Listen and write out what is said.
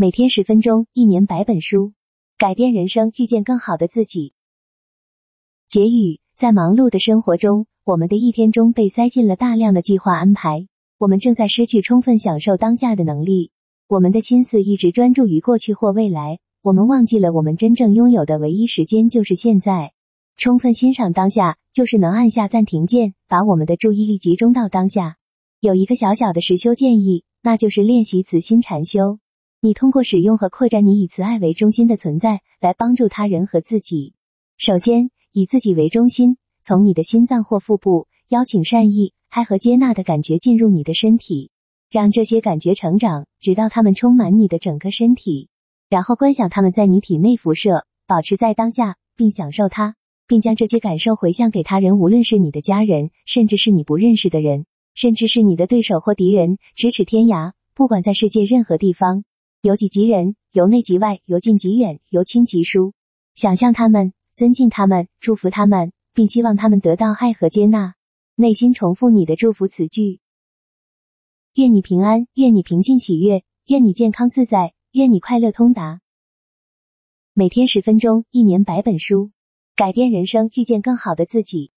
每天十分钟，一年百本书，改变人生，遇见更好的自己。结语：在忙碌的生活中，我们的一天中被塞进了大量的计划安排，我们正在失去充分享受当下的能力。我们的心思一直专注于过去或未来，我们忘记了我们真正拥有的唯一时间就是现在。充分欣赏当下，就是能按下暂停键，把我们的注意力集中到当下。有一个小小的实修建议，那就是练习慈心禅修。你通过使用和扩展你以慈爱为中心的存在，来帮助他人和自己。首先，以自己为中心，从你的心脏或腹部邀请善意、爱和接纳的感觉进入你的身体，让这些感觉成长，直到它们充满你的整个身体。然后观想它们在你体内辐射，保持在当下，并享受它，并将这些感受回向给他人，无论是你的家人，甚至是你不认识的人，甚至是你的对手或敌人，咫尺天涯，不管在世界任何地方。由己及人，由内及外，由近及远，由亲及疏。想象他们，尊敬他们，祝福他们，并希望他们得到爱和接纳。内心重复你的祝福词句：愿你平安，愿你平静喜悦，愿你健康自在，愿你快乐通达。每天十分钟，一年百本书，改变人生，遇见更好的自己。